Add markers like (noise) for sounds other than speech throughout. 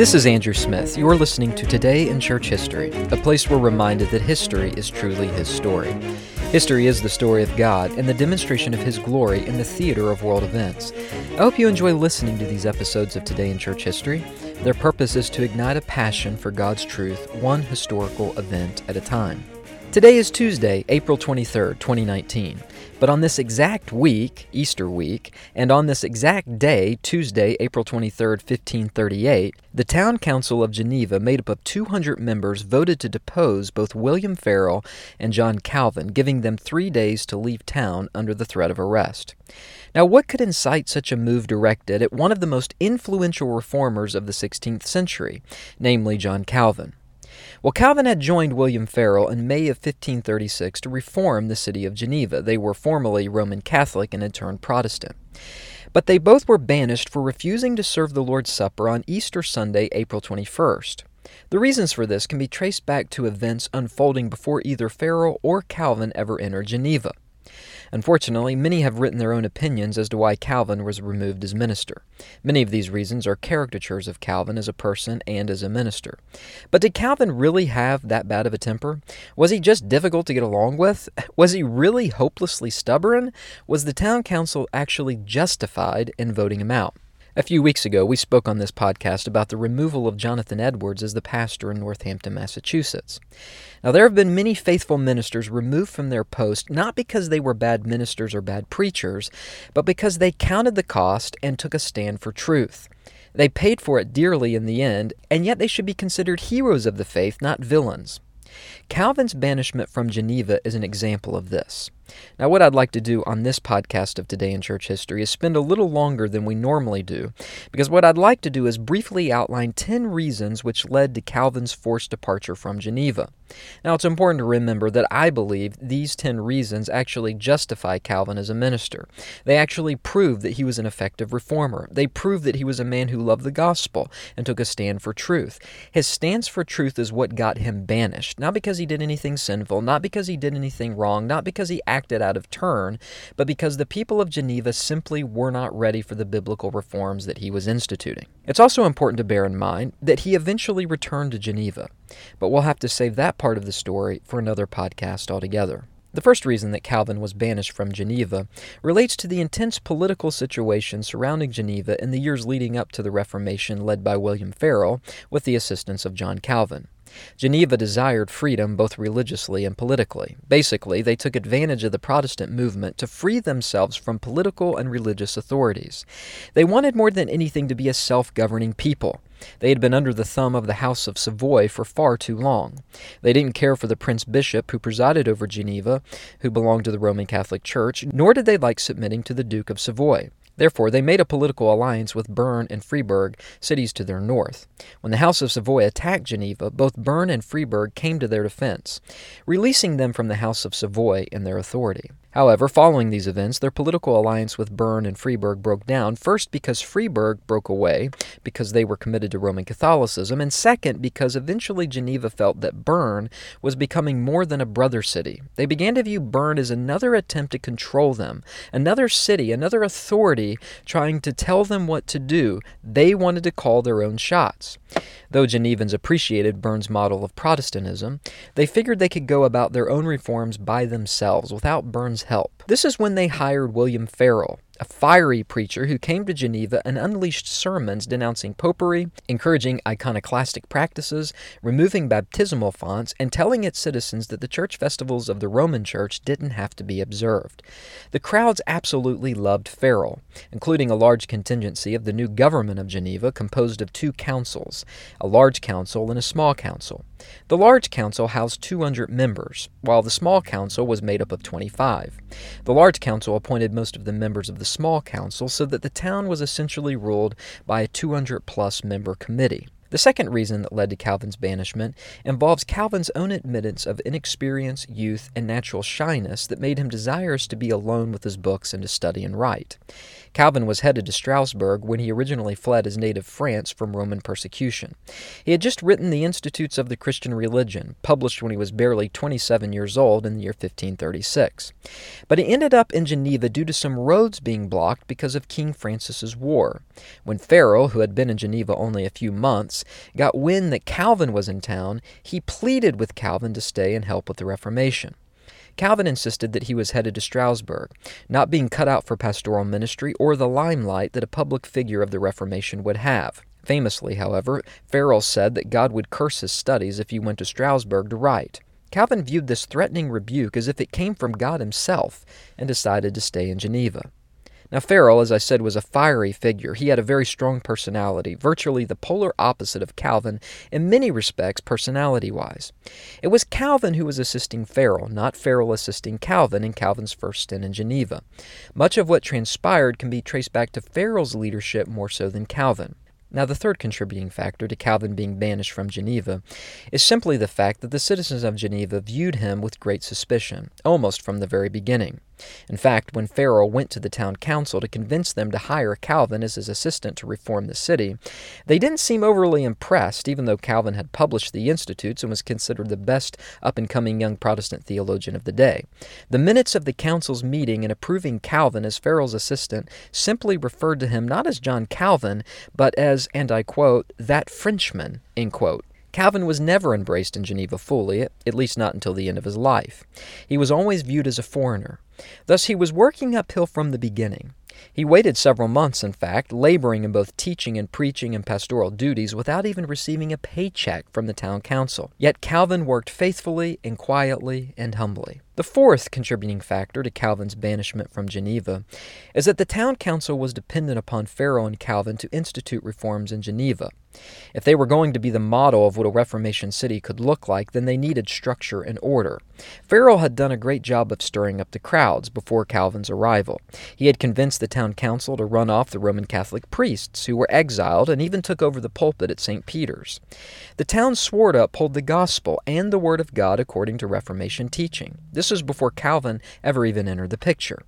This is Andrew Smith. You're listening to Today in Church History, a place we're reminded that history is truly His story. History is the story of God and the demonstration of His glory in the theater of world events. I hope you enjoy listening to these episodes of Today in Church History. Their purpose is to ignite a passion for God's truth, one historical event at a time. Today is Tuesday, April 23rd, 2019. But on this exact week, Easter week, and on this exact day, Tuesday, April 23, 1538, the town council of Geneva, made up of 200 members, voted to depose both William Farel and John Calvin, giving them three days to leave town under the threat of arrest. Now, what could incite such a move directed at one of the most influential reformers of the 16th century, namely John Calvin? Well, Calvin had joined William Farel in May of 1536 to reform the city of Geneva. They were formerly Roman Catholic and had turned Protestant. But they both were banished for refusing to serve the Lord's Supper on Easter Sunday, April 21st. The reasons for this can be traced back to events unfolding before either Farel or Calvin ever entered Geneva. Unfortunately, many have written their own opinions as to why Calvin was removed as minister. Many of these reasons are caricatures of Calvin as a person and as a minister. But did Calvin really have that bad of a temper? Was he just difficult to get along with? (laughs) Was he really hopelessly stubborn? Was the town council actually justified in voting him out? A few weeks ago, we spoke on this podcast about the removal of Jonathan Edwards as the pastor in Northampton, Massachusetts. Now, there have been many faithful ministers removed from their post not because they were bad ministers or bad preachers, but because they counted the cost and took a stand for truth. They paid for it dearly in the end, and yet they should be considered heroes of the faith, not villains. Calvin's banishment from Geneva is an example of this. Now, what I'd like to do on this podcast of Today in Church History is spend a little longer than we normally do, because what I'd like to do is briefly outline 10 reasons which led to Calvin's forced departure from Geneva. Now, it's important to remember that I believe these 10 reasons actually justify Calvin as a minister. They actually prove that he was an effective reformer. They prove that he was a man who loved the gospel and took a stand for truth. His stance for truth is what got him banished, not because he did anything sinful, not because he did anything wrong, not because he acted acted out of turn, but because the people of Geneva simply were not ready for the biblical reforms that he was instituting. It's also important to bear in mind that he eventually returned to Geneva, but we'll have to save that part of the story for another podcast altogether. The first reason that Calvin was banished from Geneva relates to the intense political situation surrounding Geneva in the years leading up to the Reformation led by William Farel with the assistance of John Calvin. Geneva desired freedom both religiously and politically. Basically, they took advantage of the Protestant movement to free themselves from political and religious authorities. They wanted more than anything to be a self governing people. They had been under the thumb of the House of Savoy for far too long. They didn't care for the Prince Bishop who presided over Geneva, who belonged to the Roman Catholic Church, nor did they like submitting to the Duke of Savoy. Therefore, they made a political alliance with Bern and Freiburg, cities to their north. When the House of Savoy attacked Geneva, both Bern and Freiburg came to their defense, releasing them from the House of Savoy and their authority. However, following these events, their political alliance with Bern and Freiburg broke down, first because Freiburg broke away because they were committed to Roman Catholicism, and second because eventually Geneva felt that Bern was becoming more than a brother city. They began to view Bern as another attempt to control them, another city, another authority trying to tell them what to do. They wanted to call their own shots. Though Genevans appreciated Bern's model of Protestantism, they figured they could go about their own reforms by themselves without Bern's help. This is when they hired William Farel, a fiery preacher who came to Geneva and unleashed sermons denouncing popery, encouraging iconoclastic practices, removing baptismal fonts, and telling its citizens that the church festivals of the Roman Church didn't have to be observed. The crowds absolutely loved Farel, including a large contingency of the new government of Geneva composed of two councils, a large council and a small council. The large council housed 200 members, while the small council was made up of 25. The large council appointed most of the members of the small council so that the town was essentially ruled by a 200 plus member committee. The second reason that led to Calvin's banishment involves Calvin's own admittance of inexperience, youth, and natural shyness that made him desirous to be alone with his books and to study and write. Calvin was headed to Strasbourg when he originally fled his native France from Roman persecution. He had just written the Institutes of the Christian Religion, published when he was barely 27 years old in the year 1536. But he ended up in Geneva due to some roads being blocked because of King Francis's war. When Farel, who had been in Geneva only a few months, got wind that Calvin was in town, he pleaded with Calvin to stay and help with the Reformation. Calvin insisted that he was headed to Strasbourg, not being cut out for pastoral ministry or the limelight that a public figure of the Reformation would have. Famously, however, Farel said that God would curse his studies if he went to Strasbourg to write. Calvin viewed this threatening rebuke as if it came from God himself and decided to stay in Geneva. Now, Farel, as I said, was a fiery figure. He had a very strong personality, virtually the polar opposite of Calvin in many respects, personality wise. It was Calvin who was assisting Farel, not Farel assisting Calvin in Calvin's first stint in Geneva. Much of what transpired can be traced back to Farel's leadership more so than Calvin. Now, the third contributing factor to Calvin being banished from Geneva is simply the fact that the citizens of Geneva viewed him with great suspicion, almost from the very beginning. In fact, when Farel went to the town council to convince them to hire Calvin as his assistant to reform the city, they didn't seem overly impressed, even though Calvin had published the Institutes and was considered the best up and coming young Protestant theologian of the day. The minutes of the council's meeting in approving Calvin as Farel's assistant simply referred to him not as John Calvin, but as, and I quote, that Frenchman, end quote. Calvin was never embraced in Geneva fully, at least not until the end of his life. He was always viewed as a foreigner. Thus, he was working uphill from the beginning. He waited several months, in fact, laboring in both teaching and preaching and pastoral duties without even receiving a paycheck from the town council. Yet Calvin worked faithfully and quietly and humbly. The fourth contributing factor to Calvin's banishment from Geneva is that the town council was dependent upon Farel and Calvin to institute reforms in Geneva. If they were going to be the model of what a Reformation city could look like, then they needed structure and order. Farel had done a great job of stirring up the crowds before Calvin's arrival. He had convinced the town council to run off the Roman Catholic priests who were exiled and even took over the pulpit at St. Peter's. The town swore to uphold the gospel and the word of God according to Reformation teaching. This was before Calvin ever even entered the picture.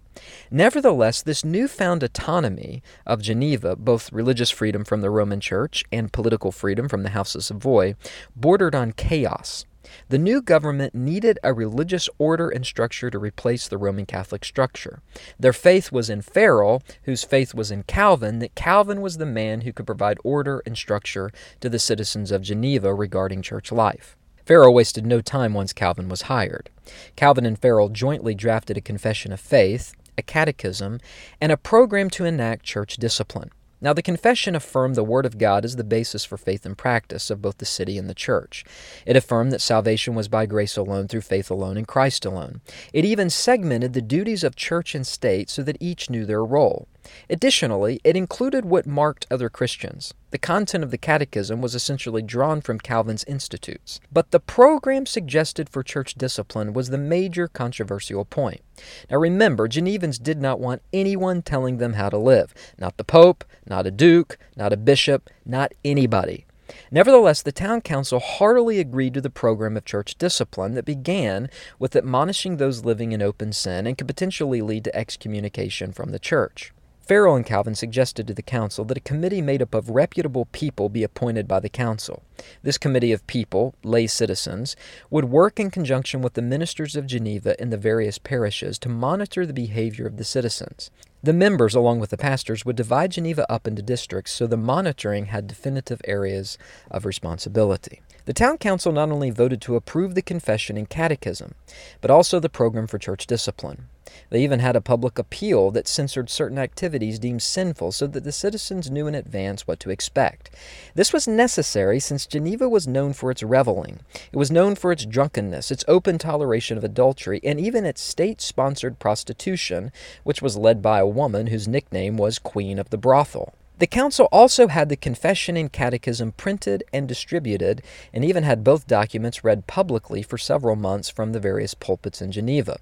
Nevertheless, this newfound autonomy of Geneva, both religious freedom from the Roman Church and political freedom from the House of Savoy, bordered on chaos. The new government needed a religious order and structure to replace the Roman Catholic structure. Their faith was in Farel, whose faith was in Calvin, that Calvin was the man who could provide order and structure to the citizens of Geneva regarding church life. Farel wasted no time once Calvin was hired. Calvin and Farel jointly drafted a confession of faith, a catechism, and a program to enact church discipline. Now, the confession affirmed the Word of God as the basis for faith and practice of both the city and the church. It affirmed that salvation was by grace alone, through faith alone, in Christ alone. It even segmented the duties of church and state so that each knew their role. Additionally, it included what marked other Christians. The content of the Catechism was essentially drawn from Calvin's Institutes. But the program suggested for church discipline was the major controversial point. Now remember, Genevans did not want anyone telling them how to live. Not the Pope, not a duke, not a bishop, not anybody. Nevertheless, the town council heartily agreed to the program of church discipline that began with admonishing those living in open sin and could potentially lead to excommunication from the church. Farel and Calvin suggested to the council that a committee made up of reputable people be appointed by the council. This committee of people, lay citizens, would work in conjunction with the ministers of Geneva in the various parishes to monitor the behavior of the citizens. The members, along with the pastors, would divide Geneva up into districts so the monitoring had definitive areas of responsibility. The town council not only voted to approve the confession and catechism, but also the program for church discipline. They even had a public appeal that censored certain activities deemed sinful so that the citizens knew in advance what to expect. This was necessary since Geneva was known for its reveling. It was known for its drunkenness, its open toleration of adultery, and even its state sponsored prostitution, which was led by a woman whose nickname was Queen of the Brothel. The council also had the confession and catechism printed and distributed, and even had both documents read publicly for several months from the various pulpits in Geneva.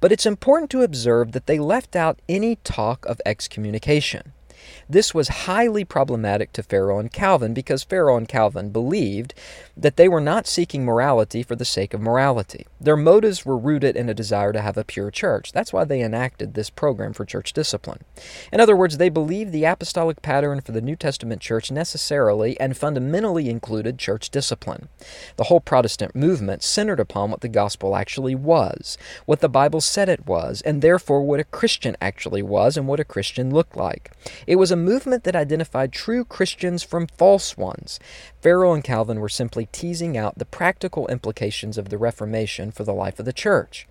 But it's important to observe that they left out any talk of excommunication. This was highly problematic to Farel and Calvin because Farel and Calvin believed that they were not seeking morality for the sake of morality. Their motives were rooted in a desire to have a pure church. That's why they enacted this program for church discipline. In other words, they believed the apostolic pattern for the New Testament church necessarily and fundamentally included church discipline. The whole Protestant movement centered upon what the gospel actually was, what the Bible said it was, and therefore what a Christian actually was and what a Christian looked like. It was a movement that identified true Christians from false ones. Farel and Calvin were simply teasing out the practical implications of the Reformation for the life of the church.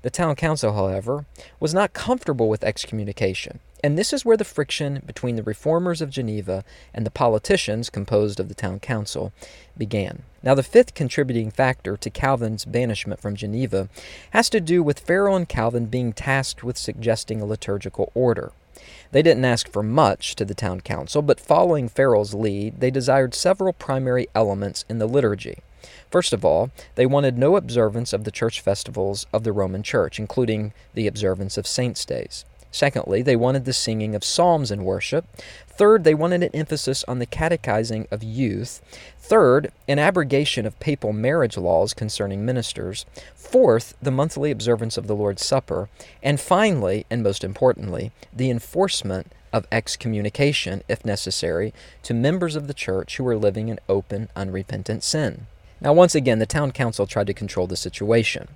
The town council, however, was not comfortable with excommunication, and this is where the friction between the reformers of Geneva and the politicians composed of the town council began. Now, the fifth contributing factor to Calvin's banishment from Geneva has to do with Farel and Calvin being tasked with suggesting a liturgical order. They didn't ask for much to the town council, but following Farel's lead, they desired several primary elements in the liturgy. First of all, they wanted no observance of the church festivals of the Roman Church, including the observance of saints' days. Secondly, they wanted the singing of psalms in worship. Third, they wanted an emphasis on the catechizing of youth. Third, an abrogation of papal marriage laws concerning ministers. Fourth, the monthly observance of the Lord's Supper. And finally, and most importantly, the enforcement of excommunication, if necessary, to members of the church who were living in open, unrepentant sin. Now, once again, the town council tried to control the situation.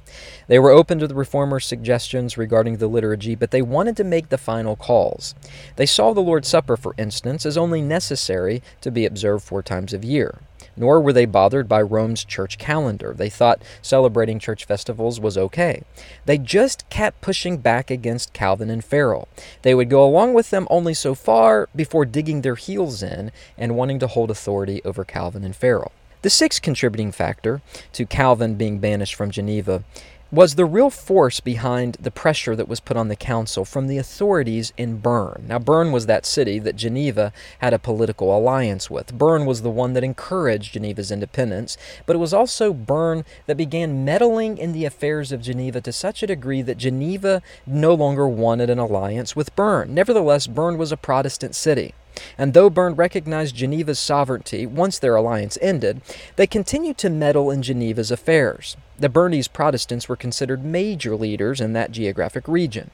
They were open to the reformers' suggestions regarding the liturgy, but they wanted to make the final calls. They saw the Lord's Supper, for instance, as only necessary to be observed four times a year. Nor were they bothered by Rome's church calendar. They thought celebrating church festivals was okay. They just kept pushing back against Calvin and Farel. They would go along with them only so far before digging their heels in and wanting to hold authority over Calvin and Farel. The sixth contributing factor to Calvin being banished from Geneva was the real force behind the pressure that was put on the council from the authorities in Bern. Now, Bern was that city that Geneva had a political alliance with. Bern was the one that encouraged Geneva's independence, but it was also Bern that began meddling in the affairs of Geneva to such a degree that Geneva no longer wanted an alliance with Bern. Nevertheless, Bern was a Protestant city. And though Bern recognized Geneva's sovereignty once their alliance ended, they continued to meddle in Geneva's affairs. The Bernese Protestants were considered major leaders in that geographic region,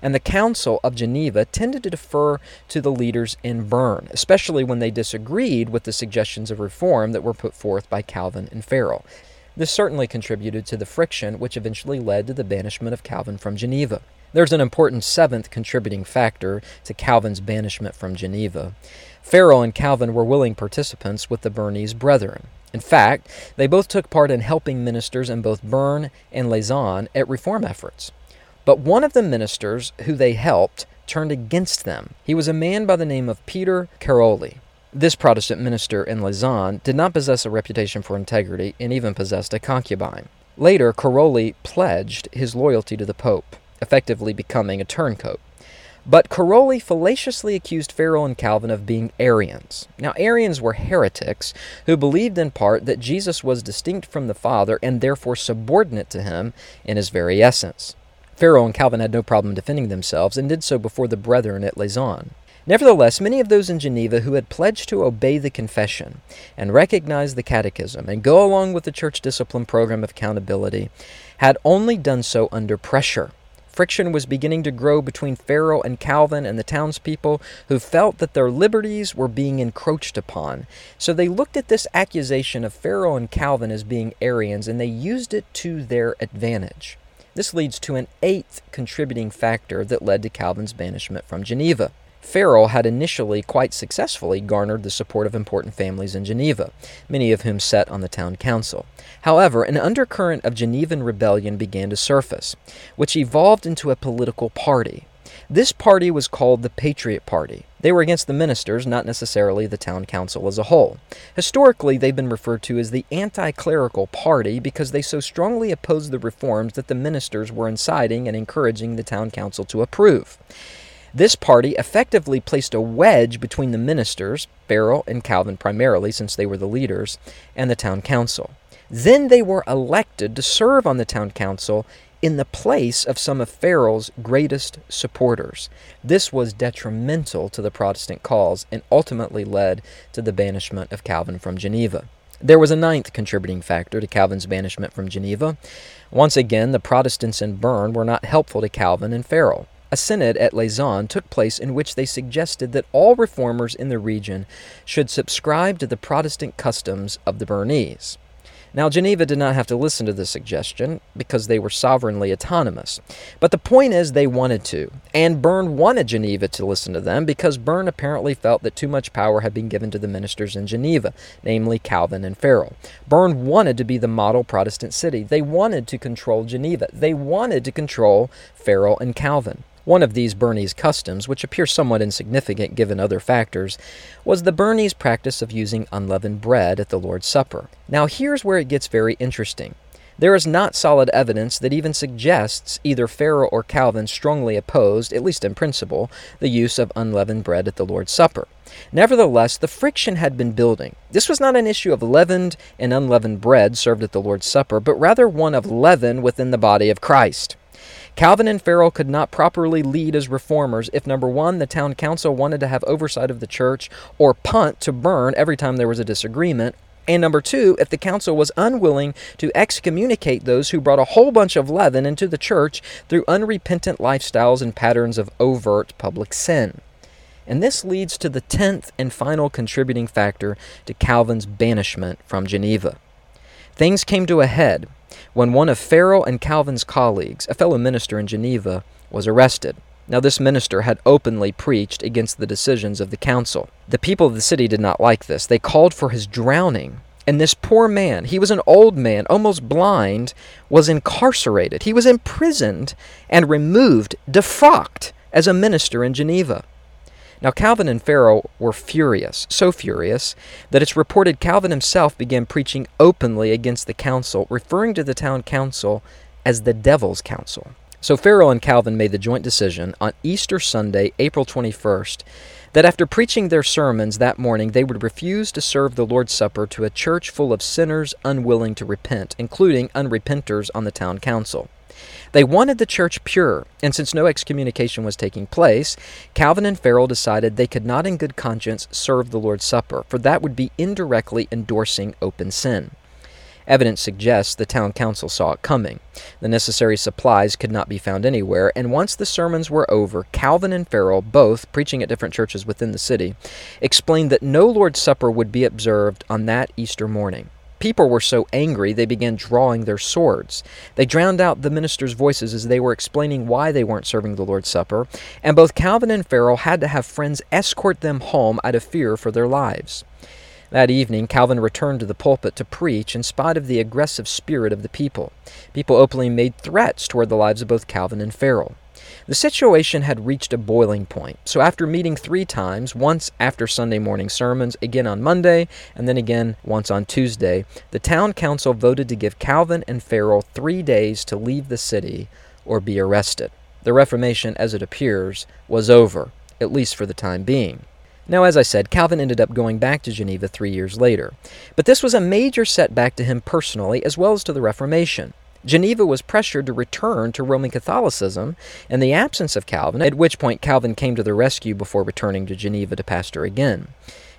and the Council of Geneva tended to defer to the leaders in Bern, especially when they disagreed with the suggestions of reform that were put forth by Calvin and Farel. This certainly contributed to the friction which eventually led to the banishment of Calvin from Geneva. There's an important seventh contributing factor to Calvin's banishment from Geneva. Farel and Calvin were willing participants with the Bernese brethren. In fact, they both took part in helping ministers in both Bern and Lausanne at reform efforts. But one of the ministers who they helped turned against them. He was a man by the name of Peter Caroli. This Protestant minister in Lausanne did not possess a reputation for integrity and even possessed a concubine. Later, Caroli pledged his loyalty to the Pope effectively becoming a turncoat. But Caroli fallaciously accused Farel and Calvin of being Arians. Now, Arians were heretics who believed in part that Jesus was distinct from the Father and therefore subordinate to him in his very essence. Farel and Calvin had no problem defending themselves and did so before the brethren at Lausanne. Nevertheless, many of those in Geneva who had pledged to obey the confession and recognize the catechism and go along with the church discipline program of accountability had only done so under pressure. Friction was beginning to grow between Farel and Calvin and the townspeople who felt that their liberties were being encroached upon. So they looked at this accusation of Farel and Calvin as being Arians and they used it to their advantage. This leads to an eighth contributing factor that led to Calvin's banishment from Geneva. Farel had initially quite successfully garnered the support of important families in Geneva, many of whom sat on the town council. However, an undercurrent of Genevan rebellion began to surface, which evolved into a political party. This party was called the Patriot Party. They were against the ministers, not necessarily the town council as a whole. Historically, they've been referred to as the anti clerical party because they so strongly opposed the reforms that the ministers were inciting and encouraging the town council to approve. This party effectively placed a wedge between the ministers, Farel and Calvin primarily, since they were the leaders, and the town council. Then they were elected to serve on the town council in the place of some of Farel's greatest supporters. This was detrimental to the Protestant cause and ultimately led to the banishment of Calvin from Geneva. There was a ninth contributing factor to Calvin's banishment from Geneva. Once again, the Protestants in Bern were not helpful to Calvin and Farel. A synod at Lausanne took place in which they suggested that all reformers in the region should subscribe to the Protestant customs of the Bernese. Now, Geneva did not have to listen to this suggestion because they were sovereignly autonomous. But the point is, they wanted to. And Bern wanted Geneva to listen to them because Bern apparently felt that too much power had been given to the ministers in Geneva, namely Calvin and Farel. Bern wanted to be the model Protestant city. They wanted to control Geneva. They wanted to control Farel and Calvin. One of these Bernese customs, which appears somewhat insignificant given other factors, was the Bernese practice of using unleavened bread at the Lord's Supper. Now, here's where it gets very interesting. There is not solid evidence that even suggests either Farel or Calvin strongly opposed, at least in principle, the use of unleavened bread at the Lord's Supper. Nevertheless, the friction had been building. This was not an issue of leavened and unleavened bread served at the Lord's Supper, but rather one of leaven within the body of Christ. Calvin and Farel could not properly lead as reformers if, number one, the town council wanted to have oversight of the church or punt to Bern every time there was a disagreement, and number two, if the council was unwilling to excommunicate those who brought a whole bunch of leaven into the church through unrepentant lifestyles and patterns of overt public sin. And this leads to the tenth and final contributing factor to Calvin's banishment from Geneva. Things came to a head when one of Farel and Calvin's colleagues, a fellow minister in Geneva, was arrested. Now, this minister had openly preached against the decisions of the council. The people of the city did not like this. They called for his drowning. And this poor man, he was an old man, almost blind, was incarcerated. He was imprisoned and removed, defrocked, as a minister in Geneva. Now, Calvin and Farel were furious, so furious that it's reported Calvin himself began preaching openly against the council, referring to the town council as the devil's council. So Farel and Calvin made the joint decision on Easter Sunday, April 21st, that after preaching their sermons that morning, they would refuse to serve the Lord's Supper to a church full of sinners unwilling to repent, including unrepenters on the town council. They wanted the church pure, and since no excommunication was taking place, Calvin and Farel decided they could not in good conscience serve the Lord's Supper, for that would be indirectly endorsing open sin. Evidence suggests the town council saw it coming. The necessary supplies could not be found anywhere, and once the sermons were over, Calvin and Farel, both preaching at different churches within the city, explained that no Lord's Supper would be observed on that Easter morning. People were so angry they began drawing their swords. They drowned out the ministers' voices as they were explaining why they weren't serving the Lord's Supper, and both Calvin and Farel had to have friends escort them home out of fear for their lives. That evening, Calvin returned to the pulpit to preach in spite of the aggressive spirit of the people. People openly made threats toward the lives of both Calvin and Farel. The situation had reached a boiling point, so after meeting three times, once after Sunday morning sermons, again on Monday, and then again once on Tuesday, the town council voted to give Calvin and Farel three days to leave the city or be arrested. The Reformation, as it appears, was over, at least for the time being. Now, as I said, Calvin ended up going back to Geneva three years later. But this was a major setback to him personally as well as to the Reformation. Geneva was pressured to return to Roman Catholicism in the absence of Calvin, at which point Calvin came to the rescue before returning to Geneva to pastor again.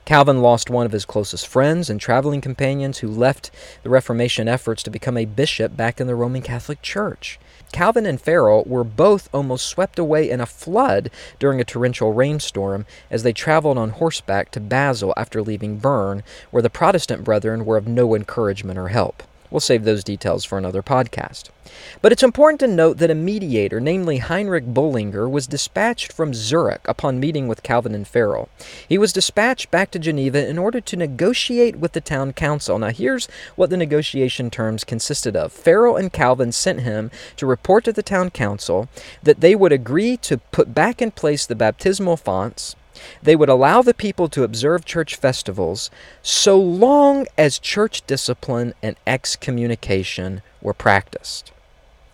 Calvin lost one of his closest friends and traveling companions who left the Reformation efforts to become a bishop back in the Roman Catholic Church. Calvin and Farel were both almost swept away in a flood during a torrential rainstorm as they traveled on horseback to Basel after leaving Bern, where the Protestant brethren were of no encouragement or help. We'll save those details for another podcast. But it's important to note that a mediator, namely Heinrich Bullinger, was dispatched from Zurich upon meeting with Calvin and Farel. He was dispatched back to Geneva in order to negotiate with the town council. Now, here's what the negotiation terms consisted of Farel and Calvin sent him to report to the town council that they would agree to put back in place the baptismal fonts they would allow the people to observe church festivals so long as church discipline and excommunication were practiced.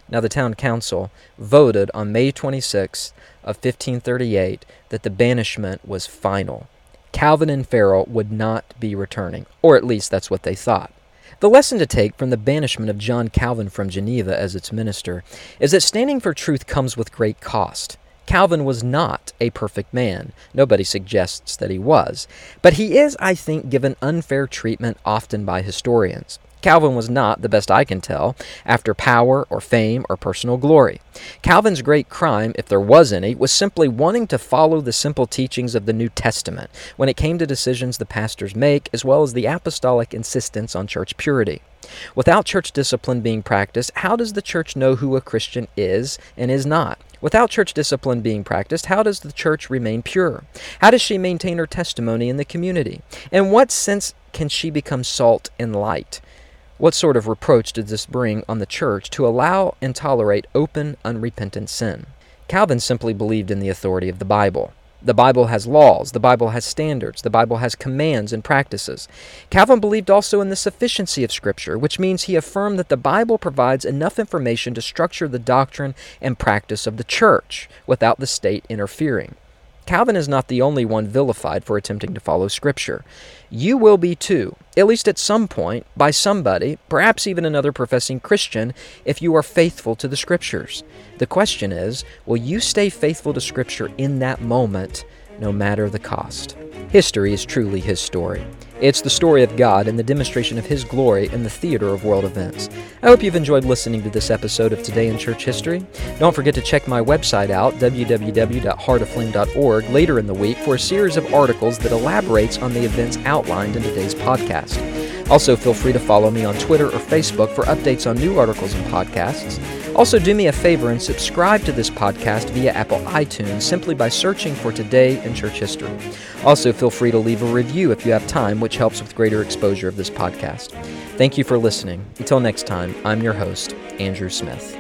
Now, the town council voted on May 26 of 1538 that the banishment was final. Calvin and Farel would not be returning, or at least that's what they thought. The lesson to take from the banishment of John Calvin from Geneva as its minister is that standing for truth comes with great cost. Calvin was not a perfect man. Nobody suggests that he was. But he is, I think, given unfair treatment often by historians. Calvin was not, the best I can tell, after power or fame or personal glory. Calvin's great crime, if there was any, was simply wanting to follow the simple teachings of the New Testament when it came to decisions the pastors make, as well as the apostolic insistence on church purity. Without church discipline being practiced, how does the church know who a Christian is and is not? Without church discipline being practiced, how does the church remain pure? How does she maintain her testimony in the community? In what sense can she become salt and light? What sort of reproach does this bring on the church to allow and tolerate open, unrepentant sin? Calvin simply believed in the authority of the Bible. The Bible has laws, the Bible has standards, the Bible has commands and practices. Calvin believed also in the sufficiency of Scripture, which means he affirmed that the Bible provides enough information to structure the doctrine and practice of the church without the state interfering. Calvin is not the only one vilified for attempting to follow Scripture. You will be too, at least at some point, by somebody, perhaps even another professing Christian, if you are faithful to the Scriptures. The question is will you stay faithful to Scripture in that moment, no matter the cost? History is truly his story. It's the story of God and the demonstration of His glory in the theater of world events. I hope you've enjoyed listening to this episode of Today in Church History. Don't forget to check my website out, www.heartofflame.org, later in the week for a series of articles that elaborates on the events outlined in today's podcast. Also, feel free to follow me on Twitter or Facebook for updates on new articles and podcasts. Also, do me a favor and subscribe to this podcast via Apple iTunes simply by searching for Today in Church History. Also, feel free to leave a review if you have time, which helps with greater exposure of this podcast. Thank you for listening. Until next time, I'm your host, Andrew Smith.